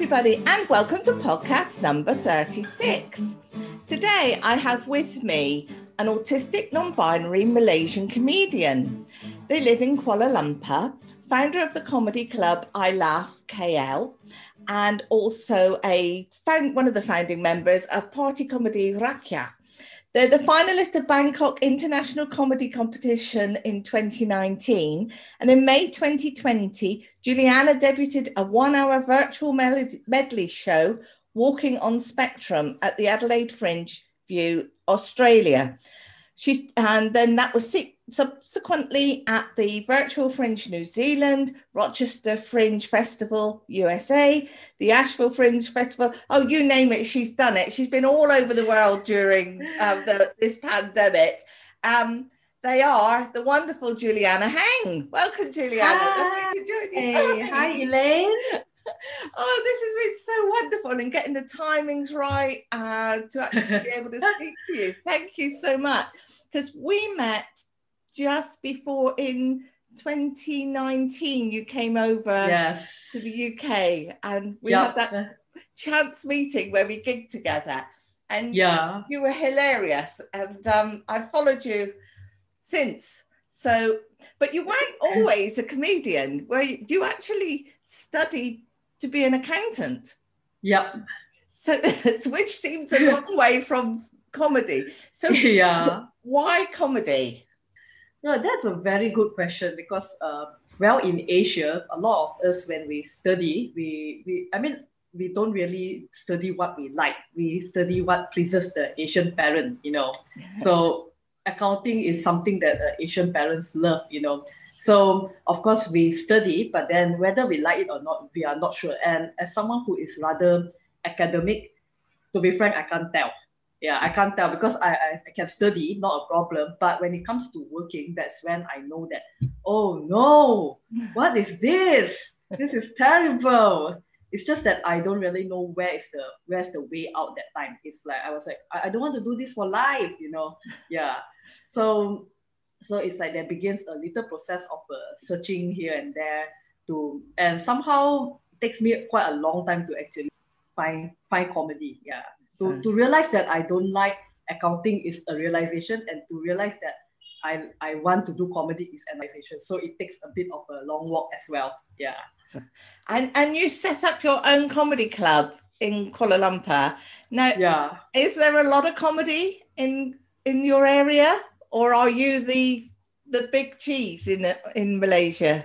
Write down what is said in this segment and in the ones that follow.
everybody, and welcome to podcast number 36. Today, I have with me an autistic non binary Malaysian comedian. They live in Kuala Lumpur, founder of the comedy club I Laugh KL, and also a one of the founding members of Party Comedy Rakyat. They're the finalist of Bangkok International Comedy Competition in 2019. And in May 2020, Juliana debuted a one hour virtual medley show, Walking on Spectrum, at the Adelaide Fringe View, Australia. She, and then that was subsequently at the Virtual Fringe New Zealand, Rochester Fringe Festival USA, the Asheville Fringe Festival. Oh, you name it, she's done it. She's been all over the world during uh, the, this pandemic. Um, they are the wonderful Juliana Heng. Welcome, Juliana. Hi, hey, hi Elaine. Oh, this has been so wonderful and getting the timings right uh, to actually be able to speak to you. Thank you so much. Because we met just before in 2019 you came over yes. to the UK and we yep. had that chance meeting where we gigged together and yeah you were hilarious and um, I followed you since so but you weren't always a comedian where you, you actually studied to be an accountant yep so which seems a long way from comedy so yeah why comedy no, that's a very good question because, uh, well, in Asia, a lot of us, when we study, we, we I mean, we don't really study what we like. We study what pleases the Asian parent, you know. so accounting is something that uh, Asian parents love, you know. So of course we study, but then whether we like it or not, we are not sure. And as someone who is rather academic, to be frank, I can't tell. Yeah i can't tell because I, I, I can study not a problem. But when it comes to working that's when i know that oh no what is this? This is terrible. It's just that i don't really know where is the where's the way out that time. It's like i was like i, I don't want to do this for life you know? Yeah. So so it's like there begins a little process of uh, searching here and there to and somehow takes me quite a long time to actually find find comedy yeah to, to realize that I don't like accounting is a realization, and to realize that I, I want to do comedy is an realization. So it takes a bit of a long walk as well. Yeah. And and you set up your own comedy club in Kuala Lumpur. Now, yeah. is there a lot of comedy in in your area, or are you the the big cheese in in Malaysia?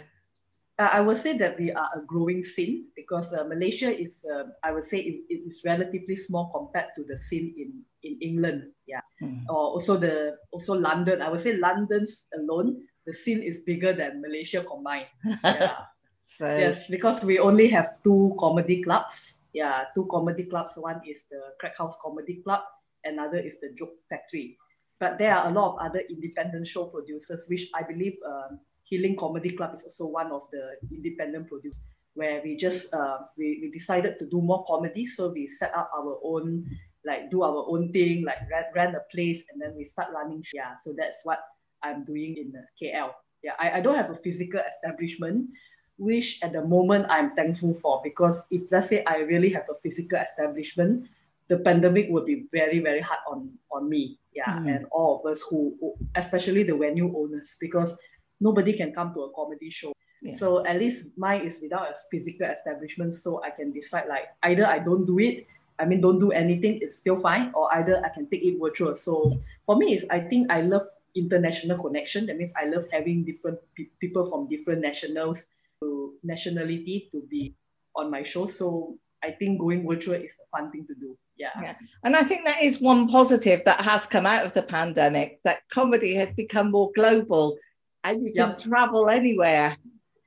uh, I would say that we are a growing scene because uh, Malaysia is, uh, I would say, it, it is relatively small compared to the scene in, in England. Yeah, mm. or also the also London. I would say London's alone, the scene is bigger than Malaysia combined. Yeah. so... Yes, because we only have two comedy clubs. Yeah, two comedy clubs. One is the Crack House Comedy Club, another is the Joke Factory. But there are a lot of other independent show producers, which I believe. Um, Healing Comedy Club is also one of the independent producers where we just uh, we, we decided to do more comedy. So we set up our own like do our own thing, like rent, rent a place, and then we start running. Yeah, so that's what I'm doing in KL. Yeah, I, I don't have a physical establishment, which at the moment I'm thankful for because if let's say I really have a physical establishment, the pandemic would be very very hard on on me. Yeah, mm. and all of us who, especially the venue owners, because nobody can come to a comedy show. Yeah. So at least mine is without a physical establishment, so I can decide like either I don't do it, I mean don't do anything, it's still fine, or either I can take it virtual. So for me, is I think I love international connection. That means I love having different pe- people from different nationals to nationality to be on my show. So I think going virtual is a fun thing to do. Yeah. yeah. And I think that is one positive that has come out of the pandemic that comedy has become more global and you can yep. travel anywhere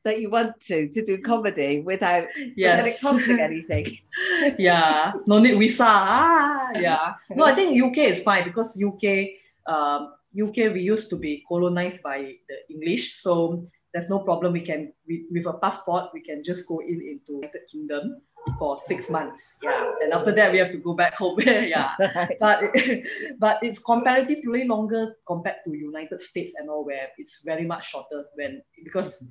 that you want to to do comedy without, yes. without it costing anything. yeah, no need visa. Ah, yeah. No, I think UK is fine because UK, um, UK we used to be colonized by the English, so there's no problem. We can we, with a passport we can just go in into United Kingdom for six months. Yeah, and after that we have to go back home. yeah, but but it's comparatively longer compared to United States and all, where it's very much shorter when because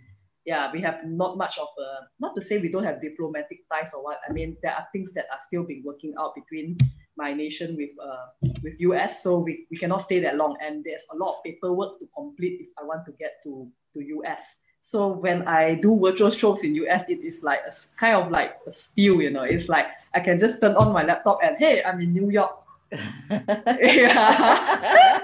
yeah, we have not much of a, not to say we don't have diplomatic ties or what. I mean, there are things that are still being working out between my nation with uh, with US, so we, we cannot stay that long. And there's a lot of paperwork to complete if I want to get to, to US. So when I do virtual shows in US, it is like a kind of like a steal, you know. It's like I can just turn on my laptop and hey, I'm in New York. yeah.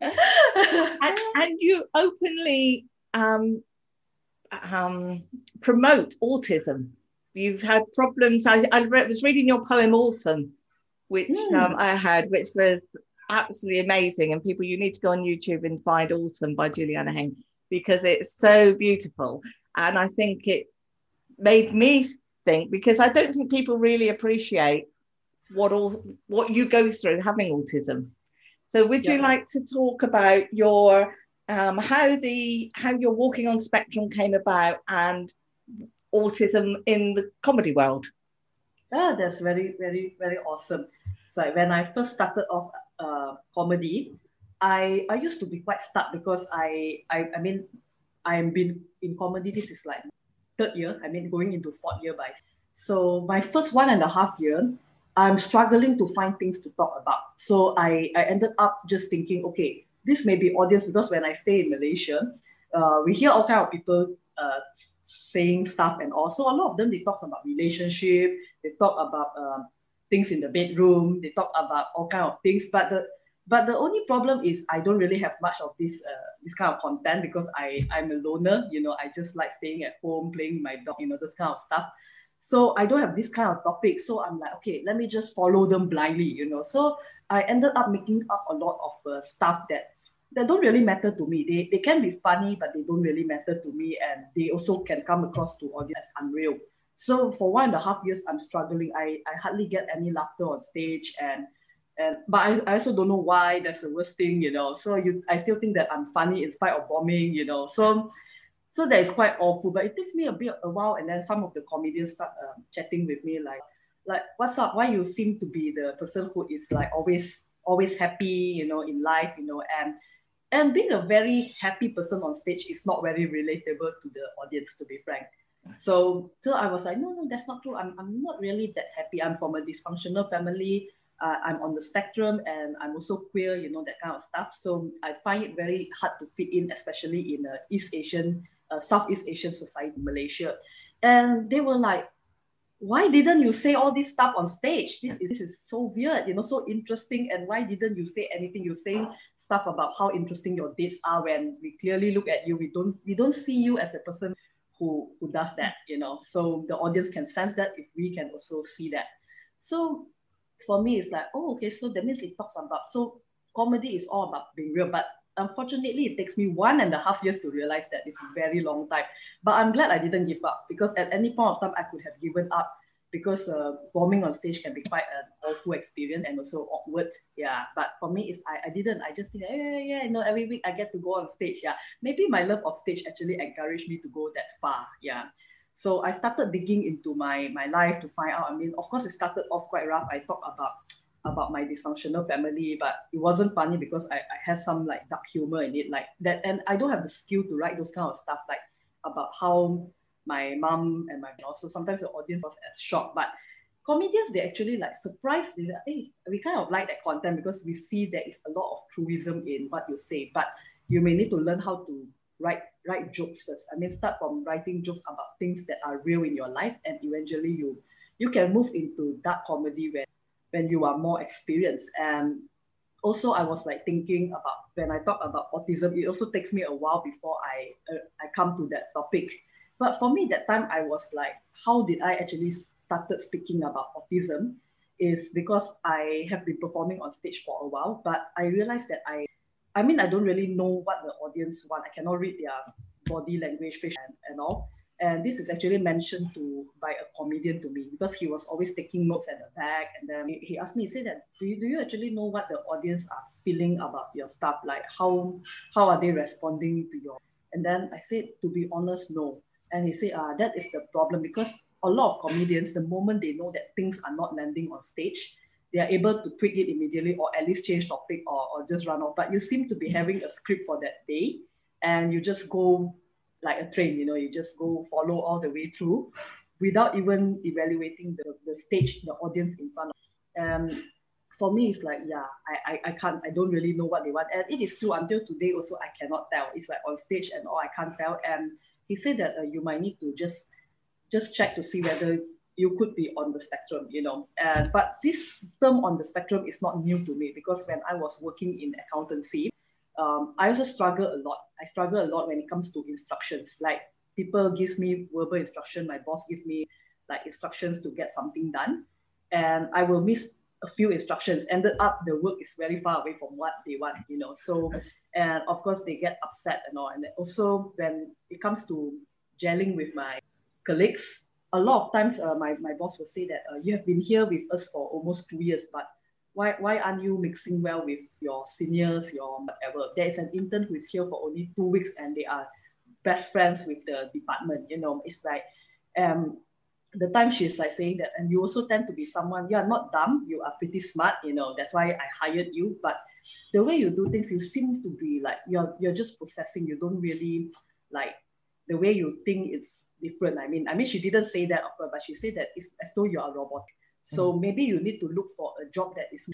and, and you openly um, um, promote autism. You've had problems. I, I was reading your poem Autumn, which mm. um, I had, which was absolutely amazing. And people, you need to go on YouTube and find Autumn by Juliana Heng because it's so beautiful. And I think it made me think because I don't think people really appreciate what all what you go through having autism. So would yeah. you like to talk about your um, how the how your walking on spectrum came about and autism in the comedy world. Ah, that's very very very awesome. So when I first started off uh, comedy, I I used to be quite stuck because I I, I mean I'm been in comedy. This is like third year. I mean going into fourth year by. So my first one and a half year, I'm struggling to find things to talk about. So I I ended up just thinking, okay, this may be audience because when I stay in Malaysia, uh, we hear all kind of people uh, saying stuff and also a lot of them they talk about relationship, they talk about um, things in the bedroom, they talk about all kind of things. But the but the only problem is I don't really have much of this uh, this kind of content because I I'm a loner. You know, I just like staying at home, playing my dog, you know, this kind of stuff. So I don't have this kind of topic. So I'm like, okay, let me just follow them blindly, you know. So I ended up making up a lot of uh, stuff that that don't really matter to me. They, they can be funny, but they don't really matter to me. And they also can come across to audience as unreal. So for one and a half years, I'm struggling. I, I hardly get any laughter on stage. And, and but I, I also don't know why that's the worst thing, you know. So you I still think that I'm funny in spite of bombing, you know. So so that is quite awful. But it takes me a bit a while. And then some of the comedians start um, chatting with me like, like, what's up? Why you seem to be the person who is like always always happy, you know, in life, you know, and and being a very happy person on stage is not very relatable to the audience, to be frank. So, so I was like, no, no, that's not true. I'm, I'm not really that happy. I'm from a dysfunctional family. Uh, I'm on the spectrum and I'm also queer, you know, that kind of stuff. So I find it very hard to fit in, especially in East Asian, uh, Southeast Asian society, Malaysia. And they were like, why didn't you say all this stuff on stage? This is, this is so weird, you know, so interesting. And why didn't you say anything? You're saying stuff about how interesting your dates are when we clearly look at you. We don't we don't see you as a person who who does that, you know. So the audience can sense that if we can also see that. So for me, it's like, oh, okay, so that means it talks about so comedy is all about being real, but unfortunately, it takes me one and a half years to realize that it's a very long time. But I'm glad I didn't give up because at any point of time, I could have given up because uh, bombing on stage can be quite an awful experience and also awkward. Yeah, but for me, it's I, I didn't. I just think, yeah, yeah, yeah, you know, every week I get to go on stage. Yeah, maybe my love of stage actually encouraged me to go that far. Yeah. So I started digging into my my life to find out. I mean, of course, it started off quite rough. I talk about about my dysfunctional family, but it wasn't funny because I, I have some like dark humor in it, like that. And I don't have the skill to write those kind of stuff, like about how my mom and my also sometimes the audience was as shocked, but comedians they actually like surprised they like, hey, we kind of like that content because we see there is a lot of truism in what you say, but you may need to learn how to write write jokes first. I mean, start from writing jokes about things that are real in your life, and eventually you you can move into dark comedy where when you are more experienced. And also, I was like thinking about when I talk about autism, it also takes me a while before I uh, I come to that topic. But for me, that time I was like, how did I actually started speaking about autism? Is because I have been performing on stage for a while, but I realized that I, I mean, I don't really know what the audience want. I cannot read their body language, face, and, and all. And this is actually mentioned to by a comedian to me because he was always taking notes at the back. And then he asked me, he said that, do you, do you actually know what the audience are feeling about your stuff? Like how how are they responding to your and then I said, to be honest, no. And he said, ah, that is the problem because a lot of comedians, the moment they know that things are not landing on stage, they are able to tweak it immediately or at least change topic or, or just run off. But you seem to be having a script for that day and you just go like a train, you know, you just go follow all the way through without even evaluating the, the stage, the audience in front of. And for me, it's like, yeah, I, I, I can't, I don't really know what they want. And it is true until today also, I cannot tell. It's like on stage and all, I can't tell. And he said that uh, you might need to just, just check to see whether you could be on the spectrum, you know. And, but this term on the spectrum is not new to me because when I was working in accountancy, um, I also struggle a lot. I struggle a lot when it comes to instructions. Like people give me verbal instruction, my boss gives me like instructions to get something done, and I will miss a few instructions. Ended up the work is very far away from what they want, you know. So, and of course they get upset and all. And also when it comes to gelling with my colleagues, a lot of times uh, my, my boss will say that uh, you have been here with us for almost two years, but why, why aren't you mixing well with your seniors, your whatever? There is an intern who is here for only two weeks and they are best friends with the department. You know, it's like um, the time she's like saying that, and you also tend to be someone, you are not dumb, you are pretty smart, you know, that's why I hired you. But the way you do things, you seem to be like you're you're just processing, you don't really like the way you think it's different. I mean, I mean she didn't say that of her, but she said that it's as though you're a robot. So mm-hmm. maybe you need to look for a job that is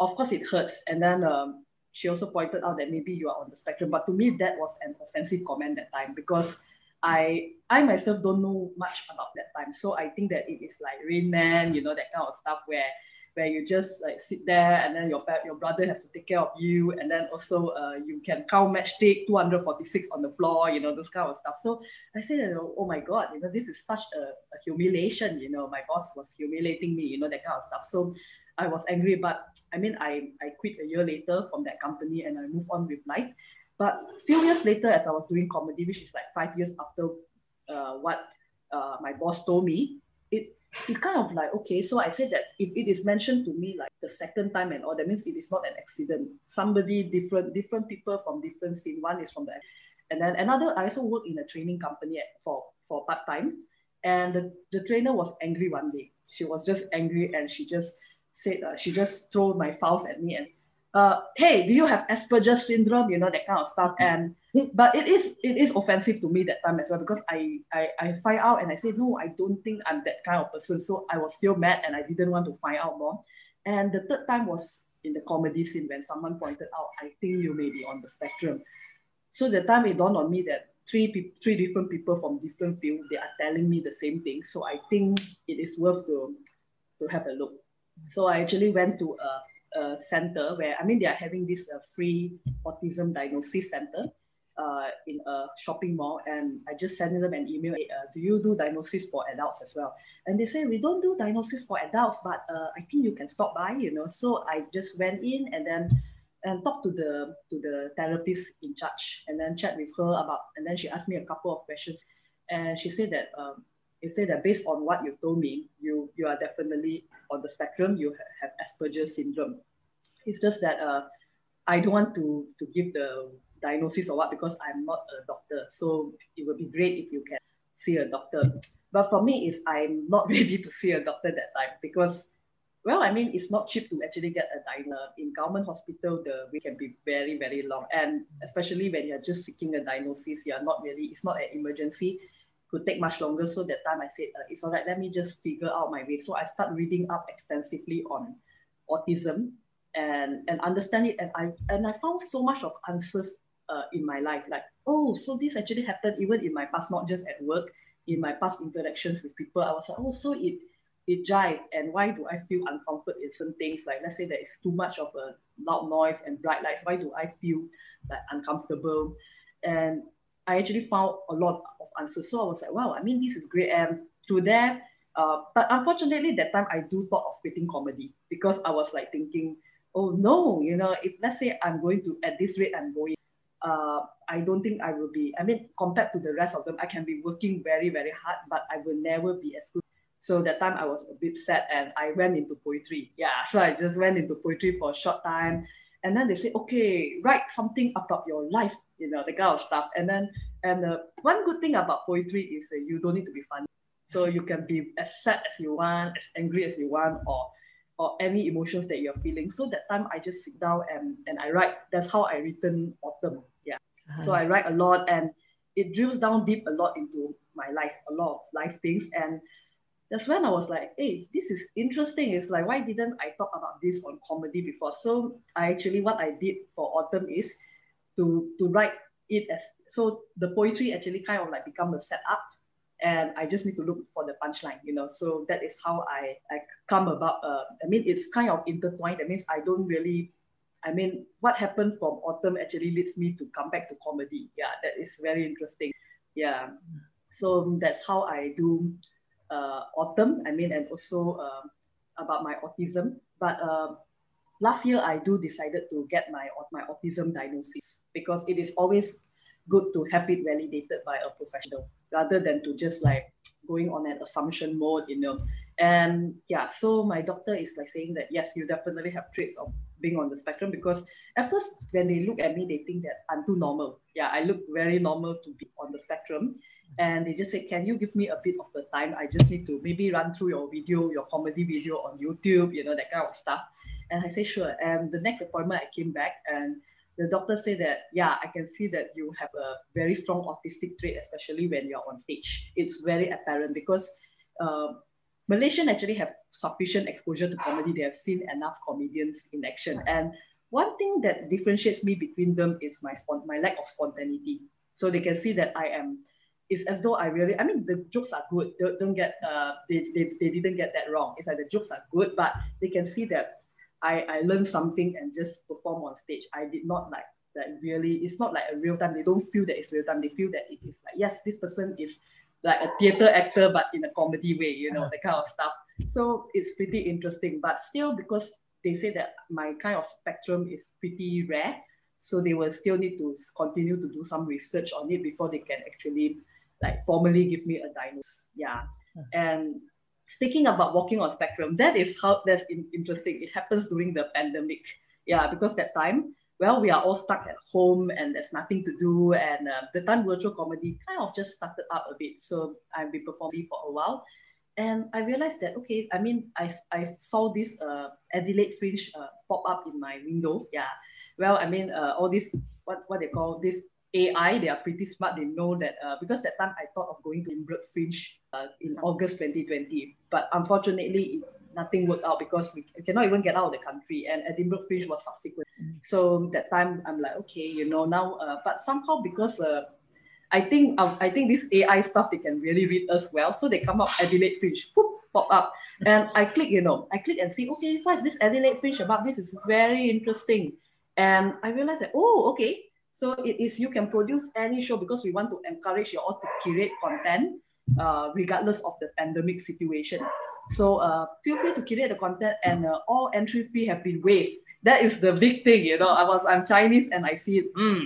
of course it hurts. And then um, she also pointed out that maybe you are on the spectrum. But to me, that was an offensive comment that time because I I myself don't know much about that time. So I think that it is like Rain Man, you know, that kind of stuff where where you just like sit there and then your your brother has to take care of you and then also uh, you can count matchstick 246 on the floor you know those kind of stuff. So i said oh my god you know this is such a, a humiliation you know my boss was humiliating me you know that kind of stuff. So i was angry but i mean i i quit a year later from that company and i moved on with life. But a few years later as i was doing comedy which is like five years after uh, what uh, my boss told me it it kind of like okay so i said that if it is mentioned to me like the second time and all that means it is not an accident. Somebody different different people from different scene. One is from the and then another i also work in a training company for for part-time. And the, the trainer was angry one day. She was just angry and she just said uh, she just threw my files at me and uh, hey, do you have Asperger's syndrome? You know, that kind of stuff. Mm-hmm. And but it is it is offensive to me that time as well because I, I I find out and I say, no, I don't think I'm that kind of person. So I was still mad and I didn't want to find out more. And the third time was in the comedy scene when someone pointed out, I think you may be on the spectrum. So the time it dawned on me that three pe- three different people from different fields, they are telling me the same thing. So I think it is worth to to have a look. So I actually went to a uh, center where I mean they are having this uh, free autism diagnosis center uh, in a shopping mall, and I just sent them an email. Uh, do you do diagnosis for adults as well? And they say we don't do diagnosis for adults, but uh, I think you can stop by. You know, so I just went in and then and talked to the to the therapist in charge, and then chat with her about. And then she asked me a couple of questions, and she said that. Um, it said that based on what you told me, you you are definitely on the spectrum. You have Asperger's syndrome. It's just that uh, I don't want to to give the diagnosis or what because I'm not a doctor. So it would be great if you can see a doctor. But for me, is I'm not ready to see a doctor that time because well, I mean, it's not cheap to actually get a diagnosis. In government hospital, the wait can be very, very long. And especially when you're just seeking a diagnosis, you're not really, it's not an emergency could take much longer. So that time I said, uh, it's all right, let me just figure out my way. So I start reading up extensively on autism and, and understand it. And I, and I found so much of answers uh, in my life. Like, oh, so this actually happened even in my past, not just at work, in my past interactions with people. I was like, oh, so it, it jive and why do I feel uncomfort in some things like let's say there is too much of a loud noise and bright lights why do I feel like uncomfortable and I actually found a lot of answers. So I was like, wow, I mean, this is great. And through there, uh, but unfortunately, that time I do thought of quitting comedy because I was like thinking, oh no, you know, if let's say I'm going to, at this rate I'm going, uh, I don't think I will be, I mean, compared to the rest of them, I can be working very, very hard, but I will never be as good. So that time I was a bit sad and I went into poetry. Yeah, so I just went into poetry for a short time and then they say, okay, write something about your life, you know, the kind of stuff. And then, and uh, one good thing about poetry is uh, you don't need to be funny. So you can be as sad as you want, as angry as you want, or or any emotions that you're feeling. So that time I just sit down and, and I write. That's how I written autumn. Yeah. Uh-huh. So I write a lot and it drills down deep a lot into my life, a lot of life things. And that's when I was like, hey, this is interesting. It's like, why didn't I talk about this on comedy before? So I actually, what I did for Autumn is to, to write it as, so the poetry actually kind of like become a setup and I just need to look for the punchline, you know. So that is how I, I come about. Uh, I mean, it's kind of intertwined. That means I don't really, I mean, what happened from autumn actually leads me to come back to comedy. Yeah, that is very interesting. Yeah. So that's how I do uh, autumn. I mean, and also um, about my autism. But uh, last year I do decided to get my my autism diagnosis because it is always good to have it validated by a professional rather than to just like going on an assumption mode, you know. And yeah, so my doctor is like saying that yes, you definitely have traits of being on the spectrum because at first when they look at me, they think that I'm too normal. Yeah, I look very normal to be on the spectrum. And they just say, Can you give me a bit of the time? I just need to maybe run through your video, your comedy video on YouTube, you know, that kind of stuff. And I say, Sure. And the next appointment, I came back and the doctor said that, yeah, I can see that you have a very strong autistic trait, especially when you're on stage. It's very apparent because uh, Malaysian actually have sufficient exposure to comedy. They have seen enough comedians in action. And one thing that differentiates me between them is my my lack of spontaneity. So they can see that I am. It's as though I really. I mean, the jokes are good. Don't, don't get. Uh, they, they, they didn't get that wrong. It's like the jokes are good, but they can see that I, I learned something and just perform on stage. I did not like that really, it's not like a real time. They don't feel that it's real time. They feel that it is like, yes, this person is like a theater actor, but in a comedy way, you know, that kind of stuff. So it's pretty interesting. But still, because they say that my kind of spectrum is pretty rare, so they will still need to continue to do some research on it before they can actually like formally give me a diagnosis. Yeah. And speaking about walking on spectrum, that is how that's in, interesting. It happens during the pandemic. Yeah, because that time, well, we are all stuck at home and there's nothing to do. And uh, the time virtual comedy kind of just started up a bit. So I've been performing for a while. And I realized that, okay, I mean, I, I saw this uh, Adelaide Fringe uh, pop up in my window. Yeah. Well, I mean, uh, all this, what, what they call this AI, they are pretty smart. They know that uh, because that time I thought of going to Edinburgh Fringe uh, in August 2020, but unfortunately, nothing worked out because we cannot even get out of the country. And Edinburgh Fringe was subsequent. Mm. So that time I'm like, okay, you know, now, uh, but somehow because uh, I think uh, I think this AI stuff they can really read us well, so they come up Adelaide Fringe, whoop, pop up, and I click, you know, I click and see, okay, what is this Adelaide Fringe about? This is very interesting, and I realized that, oh, okay so it is you can produce any show because we want to encourage you all to create content uh, regardless of the pandemic situation. So uh, feel free to create the content and uh, all entry fee have been waived. That is the big thing, you know. I was I'm Chinese and I see mm,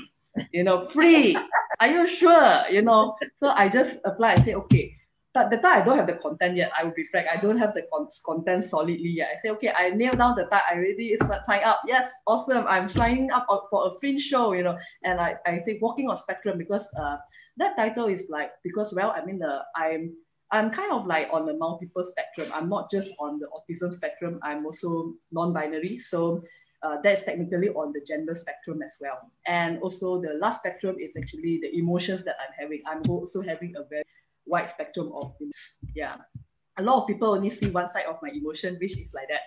you know, free. Are you sure? You know. So I just apply. I say okay but the time I don't have the content yet. I will be frank. I don't have the con- content solidly yet. I say, okay, I nail down the time. I already trying up. Yes, awesome. I'm signing up for a fringe show, you know. And I, I say walking on spectrum because uh, that title is like because well, I mean the I'm I'm kind of like on the multiple spectrum. I'm not just on the autism spectrum. I'm also non-binary. So uh, that's technically on the gender spectrum as well. And also the last spectrum is actually the emotions that I'm having. I'm also having a very wide spectrum of yeah a lot of people only see one side of my emotion which is like that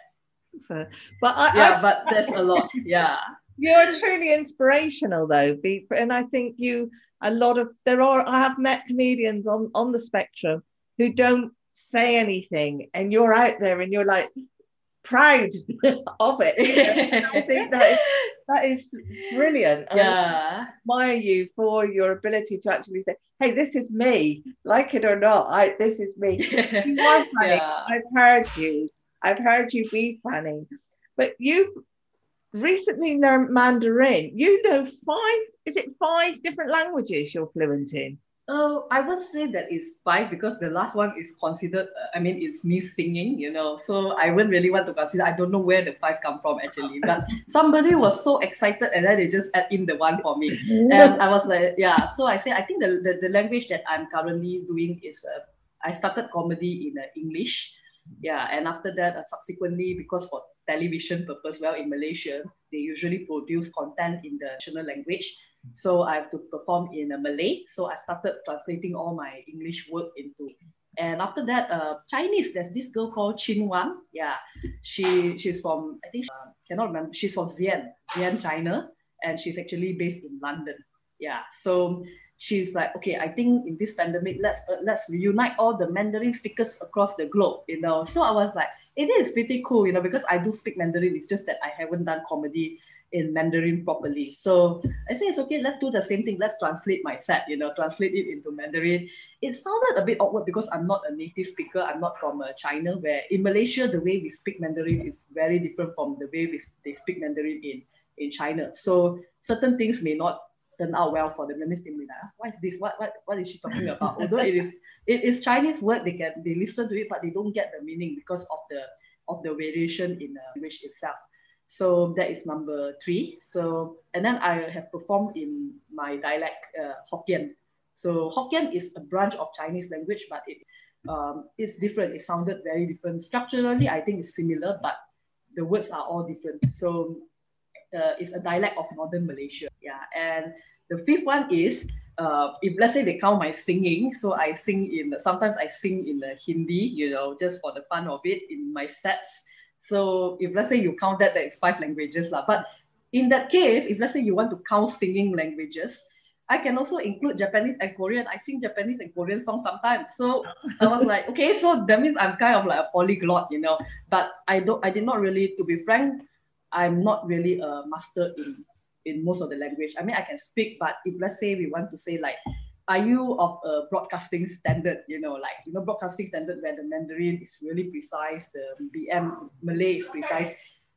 so, but I, yeah I, but that's a lot yeah you're truly inspirational though and i think you a lot of there are i have met comedians on on the spectrum who don't say anything and you're out there and you're like proud of it. I think that is, that is brilliant. Yeah. I admire you for your ability to actually say, hey, this is me, like it or not, I this is me. You are funny. Yeah. I've heard you. I've heard you be funny. But you've recently learned Mandarin. You know five, is it five different languages you're fluent in? Uh, I would say that it's five because the last one is considered, uh, I mean, it's me singing, you know. So I wouldn't really want to consider, I don't know where the five come from actually. But somebody was so excited and then they just add in the one for me. And I was like, yeah. So I say, I think the, the, the language that I'm currently doing is, uh, I started comedy in uh, English. Yeah. And after that, uh, subsequently, because for television purpose, well, in Malaysia, they usually produce content in the national language So I have to perform in Malay. So I started translating all my English work into. And after that, uh, Chinese. There's this girl called Chin Wan. Yeah, she she's from I think uh, cannot remember. She's from Xi'an, Xi'an, China, and she's actually based in London. Yeah, so she's like, okay, I think in this pandemic, let's uh, let's reunite all the Mandarin speakers across the globe. You know, so I was like, it is pretty cool, you know, because I do speak Mandarin. It's just that I haven't done comedy in Mandarin properly. So I say it's okay, let's do the same thing. Let's translate my set, you know, translate it into Mandarin. It sounded a bit awkward because I'm not a native speaker. I'm not from uh, China, where in Malaysia, the way we speak Mandarin is very different from the way we, they speak Mandarin in, in China. So certain things may not turn out well for them. Then they like, ah, what is this? What, what, what is she talking about? Although it is it is Chinese word, they can they listen to it, but they don't get the meaning because of the of the variation in the language itself. So that is number three. So and then I have performed in my dialect uh, Hokkien. So Hokkien is a branch of Chinese language, but it um, it's different. It sounded very different. Structurally, I think it's similar, but the words are all different. So uh, it's a dialect of northern Malaysia. Yeah, and the fifth one is uh, if let's say they count my singing, so I sing in sometimes I sing in the Hindi, you know, just for the fun of it in my sets. So if let's say you count that, that is five languages. Lah. But in that case, if let's say you want to count singing languages, I can also include Japanese and Korean. I sing Japanese and Korean songs sometimes. So I was like, okay, so that means I'm kind of like a polyglot, you know. But I don't I did not really, to be frank, I'm not really a master in in most of the language. I mean I can speak, but if let's say we want to say like are you of a broadcasting standard? You know, like you know, broadcasting standard where the Mandarin is really precise, the BM Malay is precise.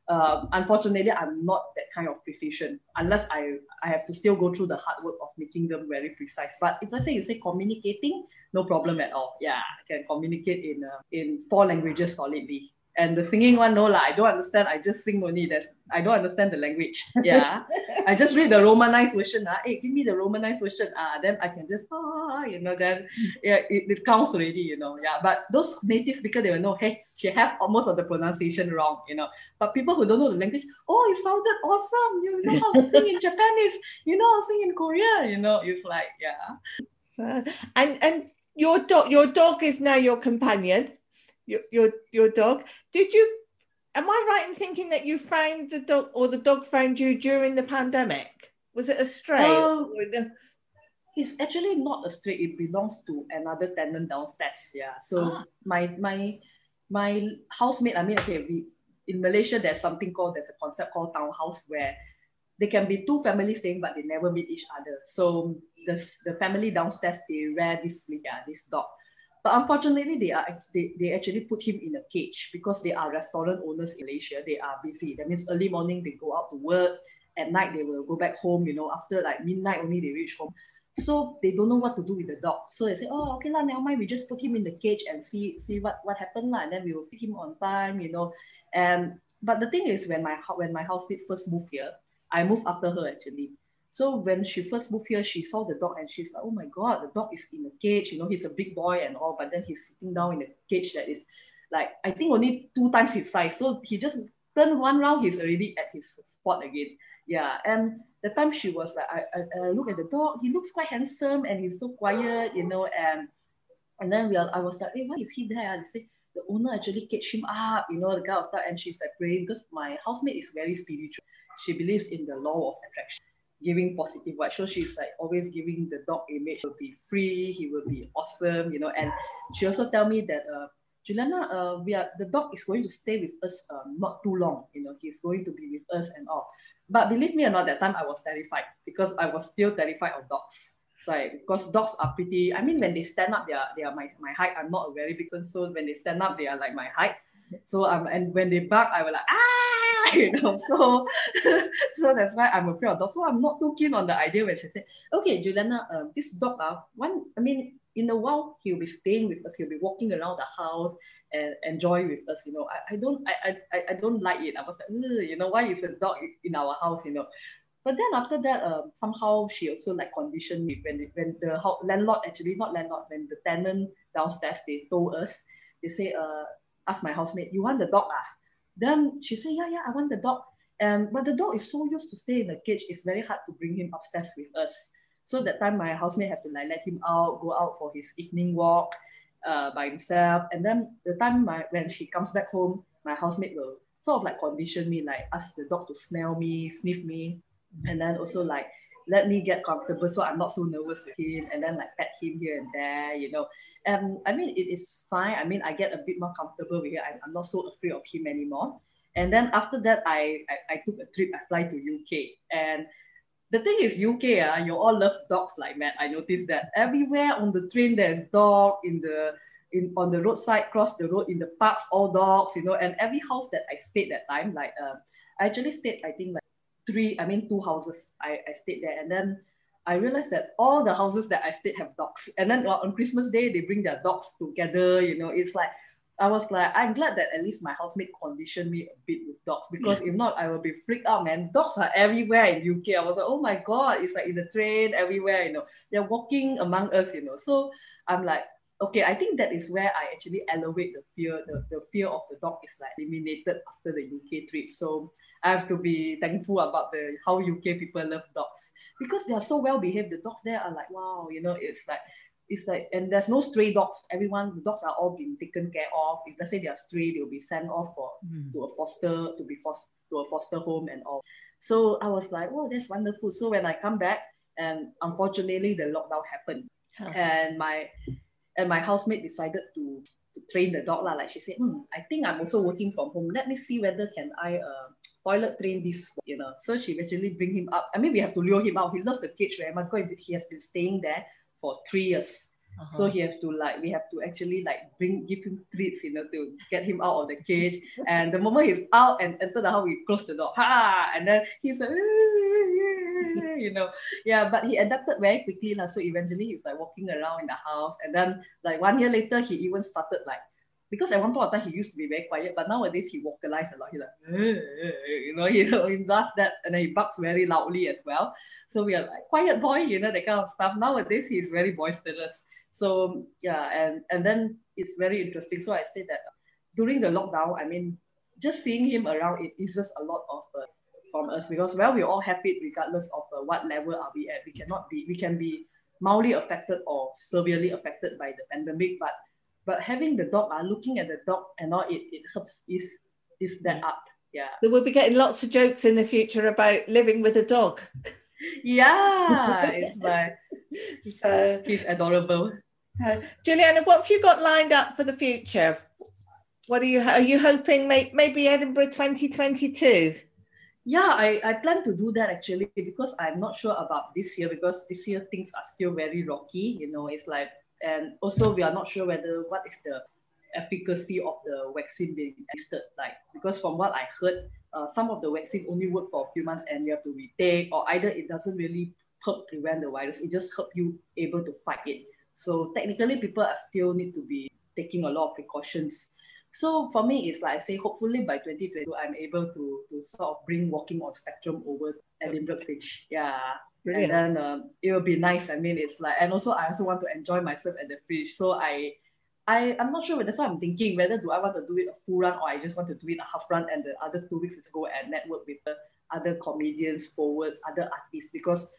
Uh, unfortunately, I'm not that kind of precision unless I, I have to still go through the hard work of making them very precise. But if let's say you say communicating, no problem at all. Yeah, I can communicate in uh, in four languages solidly. And the singing one, no lah, I don't understand. I just sing only. That I don't understand the language. Yeah, I just read the Romanized version. Ah, hey, give me the Romanized version. Ah, then I can just ah, you know, then yeah, it, it counts already. You know, yeah. But those native speakers, they will know. Hey, she have almost of the pronunciation wrong. You know, but people who don't know the language, oh, it sounded awesome. You know how to sing in Japanese. You know how to sing in Korea. You know, it's like yeah. So, and and your dog, your dog is now your companion your your your dog. Did you? Am I right in thinking that you found the dog, or the dog found you during the pandemic? Was it a stray? Um, it's actually not a stray. It belongs to another tenant downstairs. Yeah. So ah. my my my housemate. I mean, okay, we in Malaysia there's something called there's a concept called townhouse where they can be two families staying but they never meet each other. So the the family downstairs they rear this yeah, this dog. But unfortunately, they are they, they actually put him in a cage because they are restaurant owners in Malaysia. They are busy. That means early morning they go out to work. At night they will go back home. You know, after like midnight only they reach home. So they don't know what to do with the dog. So they say, oh, okay lah, never mind. We just put him in the cage and see see what what happened lah. And then we will feed him on time. You know, and but the thing is, when my when my housemate first moved here, I moved after her actually. So when she first moved here, she saw the dog and she's like, oh my God, the dog is in a cage. You know, he's a big boy and all, but then he's sitting down in a cage that is like, I think only two times his size. So he just turned one round, he's already at his spot again. Yeah. And the time she was like, I, I, I look at the dog, he looks quite handsome and he's so quiet, you know, and and then we are, I was like, hey, why is he there? They say, the owner actually caged him up, you know, the was like, and she's like praying because my housemate is very spiritual. She believes in the law of attraction giving positive vibes. So she's like always giving the dog image. He will be free. He will be awesome, you know. And she also tell me that uh, Juliana, uh, we are the dog is going to stay with us um, not too long. You know, he's going to be with us and all. But believe me or not, that time I was terrified because I was still terrified of dogs. So like, because dogs are pretty. I mean, when they stand up, they are they are my, my height. I'm not a very big person, so when they stand up, they are like my height. So um, and when they bark, I will like ah you know. So, so that's why I'm afraid of dogs. So I'm not too keen on the idea when she said, okay, Juliana, um, this dog, uh, one, I mean, in a while he'll be staying with us. He'll be walking around the house and enjoy with us. You know, I, I don't I, I I don't like it. I was like, you know, why is a dog in our house? You know. But then after that, um, somehow she also like conditioned me when when the landlord actually not landlord when the tenant downstairs they told us they say uh ask my housemate you want the dog ah then she said, yeah, yeah, I want the dog. And but the dog is so used to stay in the cage, it's very hard to bring him obsessed with us. So that time my housemate have to like let him out, go out for his evening walk uh, by himself. And then the time my when she comes back home, my housemate will sort of like condition me, like ask the dog to smell me, sniff me, and then also like let me get comfortable so I'm not so nervous with him and then like pet him here and there, you know. Um, I mean, it is fine. I mean, I get a bit more comfortable with him. I'm, not so afraid of him anymore. And then after that, I, I, I took a trip. I fly to UK. And the thing is, UK, uh, ah, you all love dogs like mad. I noticed that everywhere on the train, there's dog in the in on the roadside, cross the road, in the parks, all dogs, you know. And every house that I stayed that time, like uh, I actually stayed, I think like three, I mean two houses. I, I stayed there. And then I realized that all the houses that I stayed have dogs. And then well, on Christmas Day, they bring their dogs together. You know, it's like, I was like, I'm glad that at least my housemate conditioned me a bit with dogs because if not, I would be freaked out, man. Dogs are everywhere in UK. I was like, oh my God, it's like in the train, everywhere, you know. They're walking among us, you know. So I'm like, okay, I think that is where I actually elevate the fear. The, the fear of the dog is like eliminated after the UK trip. So I have to be thankful about the how UK people love dogs because they are so well behaved. The dogs there are like wow, you know, it's like it's like and there's no stray dogs. Everyone the dogs are all being taken care of. If let's say they are stray, they'll be sent off for mm. to a foster to be foster to a foster home and all. So I was like, oh, that's wonderful. So when I come back, and unfortunately the lockdown happened, and my and my housemate decided to, to train the dog lah. Like she said, hmm, I think I'm also working from home. Let me see whether can I uh, toilet train this, you know. So she eventually bring him up. I mean, we have to lure him out. He loves the cage very much because he has been staying there for three years. Uh-huh. So he has to like we have to actually like bring give him treats, you know, to get him out of the cage. and the moment he's out and enter the house, we close the door. Ha! And then he's like, you know, yeah. But he adapted very quickly, lah. So eventually he's like walking around in the house. And then like one year later, he even started like because at one point of time he used to be very quiet, but nowadays he vocalizes a lot. He's like, you know, you know, he does that and then he barks very loudly as well. So we are like quiet boy, you know, that kind of stuff. Nowadays he's very boisterous. So yeah, and and then it's very interesting. So I say that during the lockdown, I mean, just seeing him around it eases a lot of uh, from us because well, we all have it regardless of uh, what level are we at. We cannot be, we can be mildly affected or severely affected by the pandemic, but but having the dog, uh, looking at the dog and all, it, it helps is is that up. Yeah. So we'll be getting lots of jokes in the future about living with a dog. Yeah, it's like so, he's adorable. Uh, Juliana, what have you got lined up for the future? What are you are you hoping may, maybe Edinburgh 2022? Yeah, I, I plan to do that actually because I'm not sure about this year because this year things are still very rocky. You know, it's like and also we are not sure whether what is the efficacy of the vaccine being tested like because from what i heard uh, some of the vaccine only work for a few months and you have to retake or either it doesn't really help prevent the virus it just help you able to fight it. So technically people are still need to be taking a lot of precautions. So for me it's like i say hopefully by 2022 i'm able to to sort of bring walking on spectrum over edinburgh fringe yeah And then um, it will be nice. I mean, it's like, and also I also want to enjoy myself at the fringe. So I, I, I'm not sure. That's why I'm thinking whether do I want to do it a full run or I just want to do it a half run, and the other two weeks is go and network with the other comedians, forwards, other artists because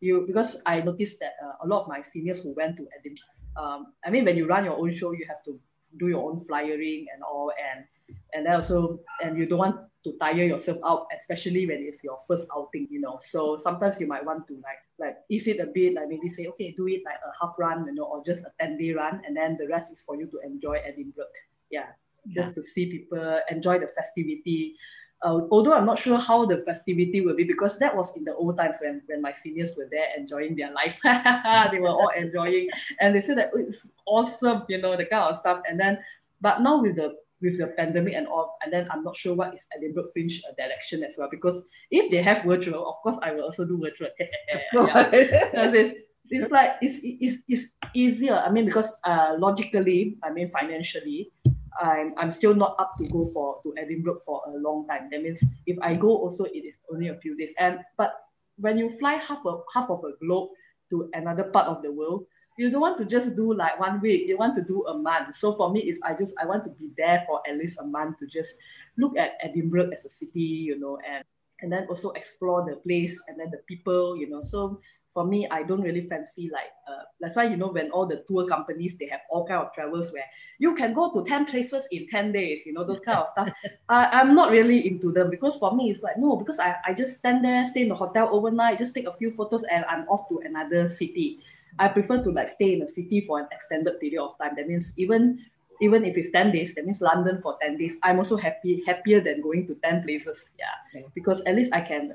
you because I noticed that uh, a lot of my seniors who went to Edinburgh. Um, I mean, when you run your own show, you have to do your own flyering and all, and and then also and you don't want to tire yourself out, especially when it's your first outing, you know. So sometimes you might want to like like ease it a bit, like maybe say, okay, do it like a half run, you know, or just a 10 day run, and then the rest is for you to enjoy Edinburgh. Yeah. yeah. Just to see people enjoy the festivity. Uh, although I'm not sure how the festivity will be because that was in the old times when, when my seniors were there enjoying their life. they were all enjoying and they said that oh, it's awesome, you know, the kind of stuff. And then, but now with the with the pandemic and all, and then I'm not sure what is Edinburgh Fringe uh, direction as well. Because if they have virtual, of course I will also do virtual. yeah. it's, it's like it's, it's, it's easier. I mean, because uh, logically, I mean financially, I'm, I'm still not up to go for to Edinburgh for a long time. That means if I go also it is only a few days. And but when you fly half of half of a globe to another part of the world, you don't want to just do like one week you want to do a month so for me is i just i want to be there for at least a month to just look at edinburgh as a city you know and and then also explore the place and then the people you know so for me, I don't really fancy like uh, that's why you know when all the tour companies they have all kind of travels where you can go to ten places in ten days, you know those kind of stuff. I, I'm not really into them because for me it's like no because I, I just stand there, stay in the hotel overnight, just take a few photos and I'm off to another city. I prefer to like stay in a city for an extended period of time. That means even even if it's 10 days, that means London for 10 days. I'm also happy happier than going to 10 places. Yeah. Because at least I can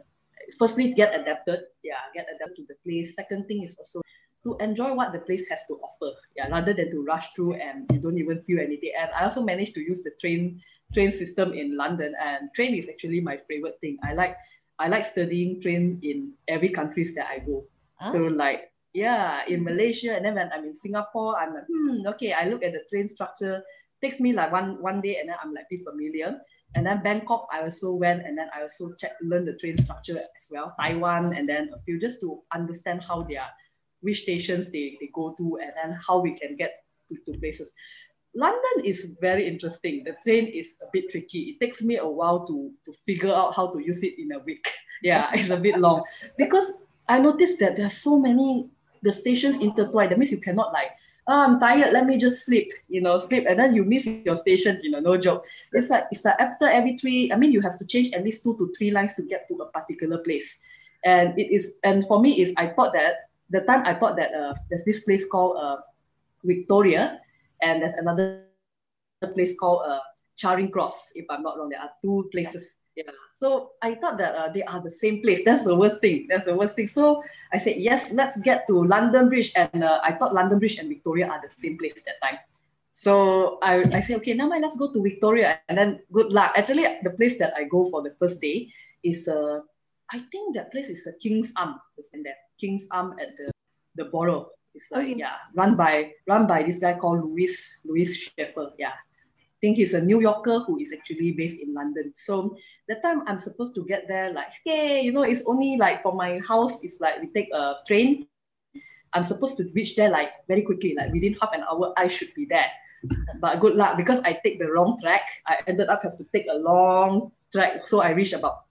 firstly get adapted yeah get adapted to the place second thing is also to enjoy what the place has to offer yeah rather than to rush through and you don't even feel anything and i also managed to use the train train system in london and train is actually my favorite thing i like i like studying train in every countries that i go huh? so like yeah in malaysia and then when i'm in singapore i'm like hmm okay i look at the train structure takes me like one one day and then i'm like be familiar and then Bangkok, I also went and then I also checked, learned the train structure as well. Taiwan, and then a few just to understand how they are, which stations they, they go to, and then how we can get to, to places. London is very interesting. The train is a bit tricky. It takes me a while to, to figure out how to use it in a week. yeah, it's a bit long because I noticed that there are so many the stations intertwined. That means you cannot like oh, I'm tired, let me just sleep, you know, sleep, and then you miss your station, you know, no joke. It's like it's like after every three, I mean, you have to change at least two to three lines to get to a particular place. And it is, and for me, is I thought that the time I thought that uh, there's this place called uh, Victoria, and there's another place called uh, Charing Cross, if I'm not wrong. There are two places yeah. So I thought that uh, they are the same place. That's the worst thing. That's the worst thing. So I said, yes, let's get to London Bridge. And uh, I thought London Bridge and Victoria are the same place that time. So I, I said, okay, now let's go to Victoria. And then good luck. Actually, the place that I go for the first day is, uh, I think that place is a King's Arm. It's in there. King's Arm at the, the Borough. It's like, oh, yes. yeah, run by run by this guy called Louis Louis Sheffer. Yeah think he's a New Yorker who is actually based in London. So that time I'm supposed to get there like, hey, you know, it's only like for my house, it's like we take a train. I'm supposed to reach there like very quickly, like within half an hour, I should be there. But good luck because I take the wrong track. I ended up have to take a long track. So I reached about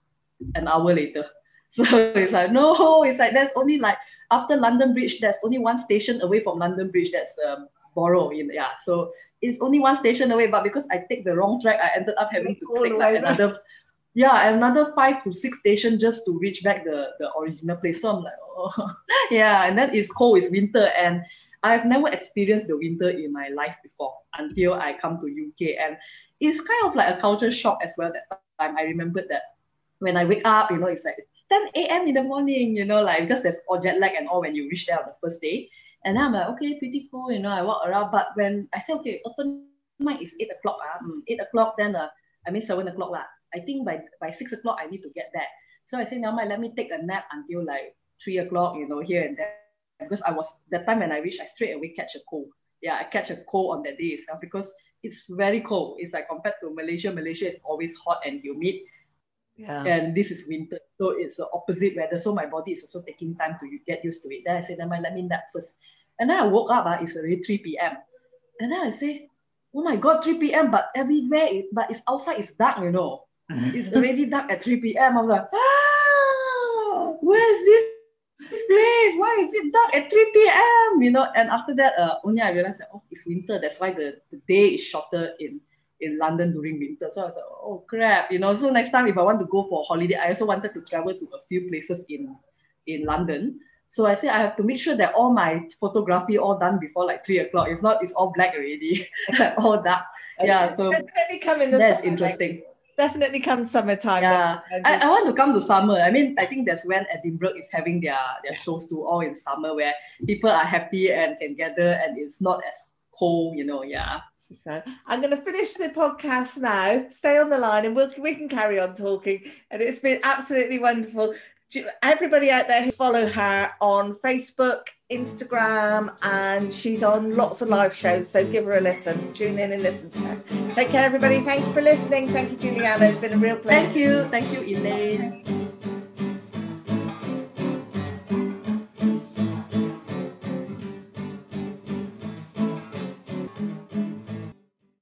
an hour later. So it's like, no, it's like there's only like after London Bridge, there's only one station away from London Bridge. That's um, Borough. Yeah. So it's only one station away, but because I take the wrong track, I ended up having to take like another, yeah, another five to six stations just to reach back the the original place. So I'm like, oh, yeah, and then it's cold, it's winter, and I've never experienced the winter in my life before until I come to UK, and it's kind of like a culture shock as well. That time I remembered that when I wake up, you know, it's like 10 a.m. in the morning, you know, like because there's all jet lag and all when you reach there on the first day. And then I'm like, okay, pretty cool, you know, I walk around. But when I say, okay, open mic is 8 o'clock, uh, 8 o'clock, then uh, I mean 7 o'clock. Uh, I think by, by 6 o'clock, I need to get there. So I say, now let me take a nap until like 3 o'clock, you know, here and there. Because I was, that time when I reached, I straight away catch a cold. Yeah, I catch a cold on that day itself because it's very cold. It's like compared to Malaysia, Malaysia is always hot and humid. Yeah. And this is winter. So it's the opposite weather. So my body is also taking time to get used to it. Then I said, let me nap first. And then I woke up, uh, it's already 3 p.m. And then I say, oh my God, 3 p.m., but everywhere, it, but it's outside, it's dark, you know. it's already dark at 3 p.m. I'm like, ah, where is this place? Why is it dark at 3 p.m.? You know, and after that, uh, only I realized that, oh, it's winter. That's why the, the day is shorter in, in London during winter. So I was like, oh crap, you know. So next time, if I want to go for holiday, I also wanted to travel to a few places in, in London. So I say I have to make sure that all my photography all done before like three o'clock. If not, it's all black already, all dark. Yeah, so definitely come in the that's summer, interesting. Like, definitely come summertime. Yeah, I, I want to come to summer. I mean, I think that's when Edinburgh is having their their shows too, all in summer, where people are happy and can gather, and it's not as cold. You know, yeah. So I'm going to finish the podcast now. Stay on the line, and we'll, we can carry on talking. And it's been absolutely wonderful everybody out there who follow her on Facebook, Instagram, and she's on lots of live shows. So give her a listen, tune in and listen to her. Take care, everybody. Thank you for listening. Thank you, Juliana. It's been a real pleasure. Thank you. Thank you, Elaine.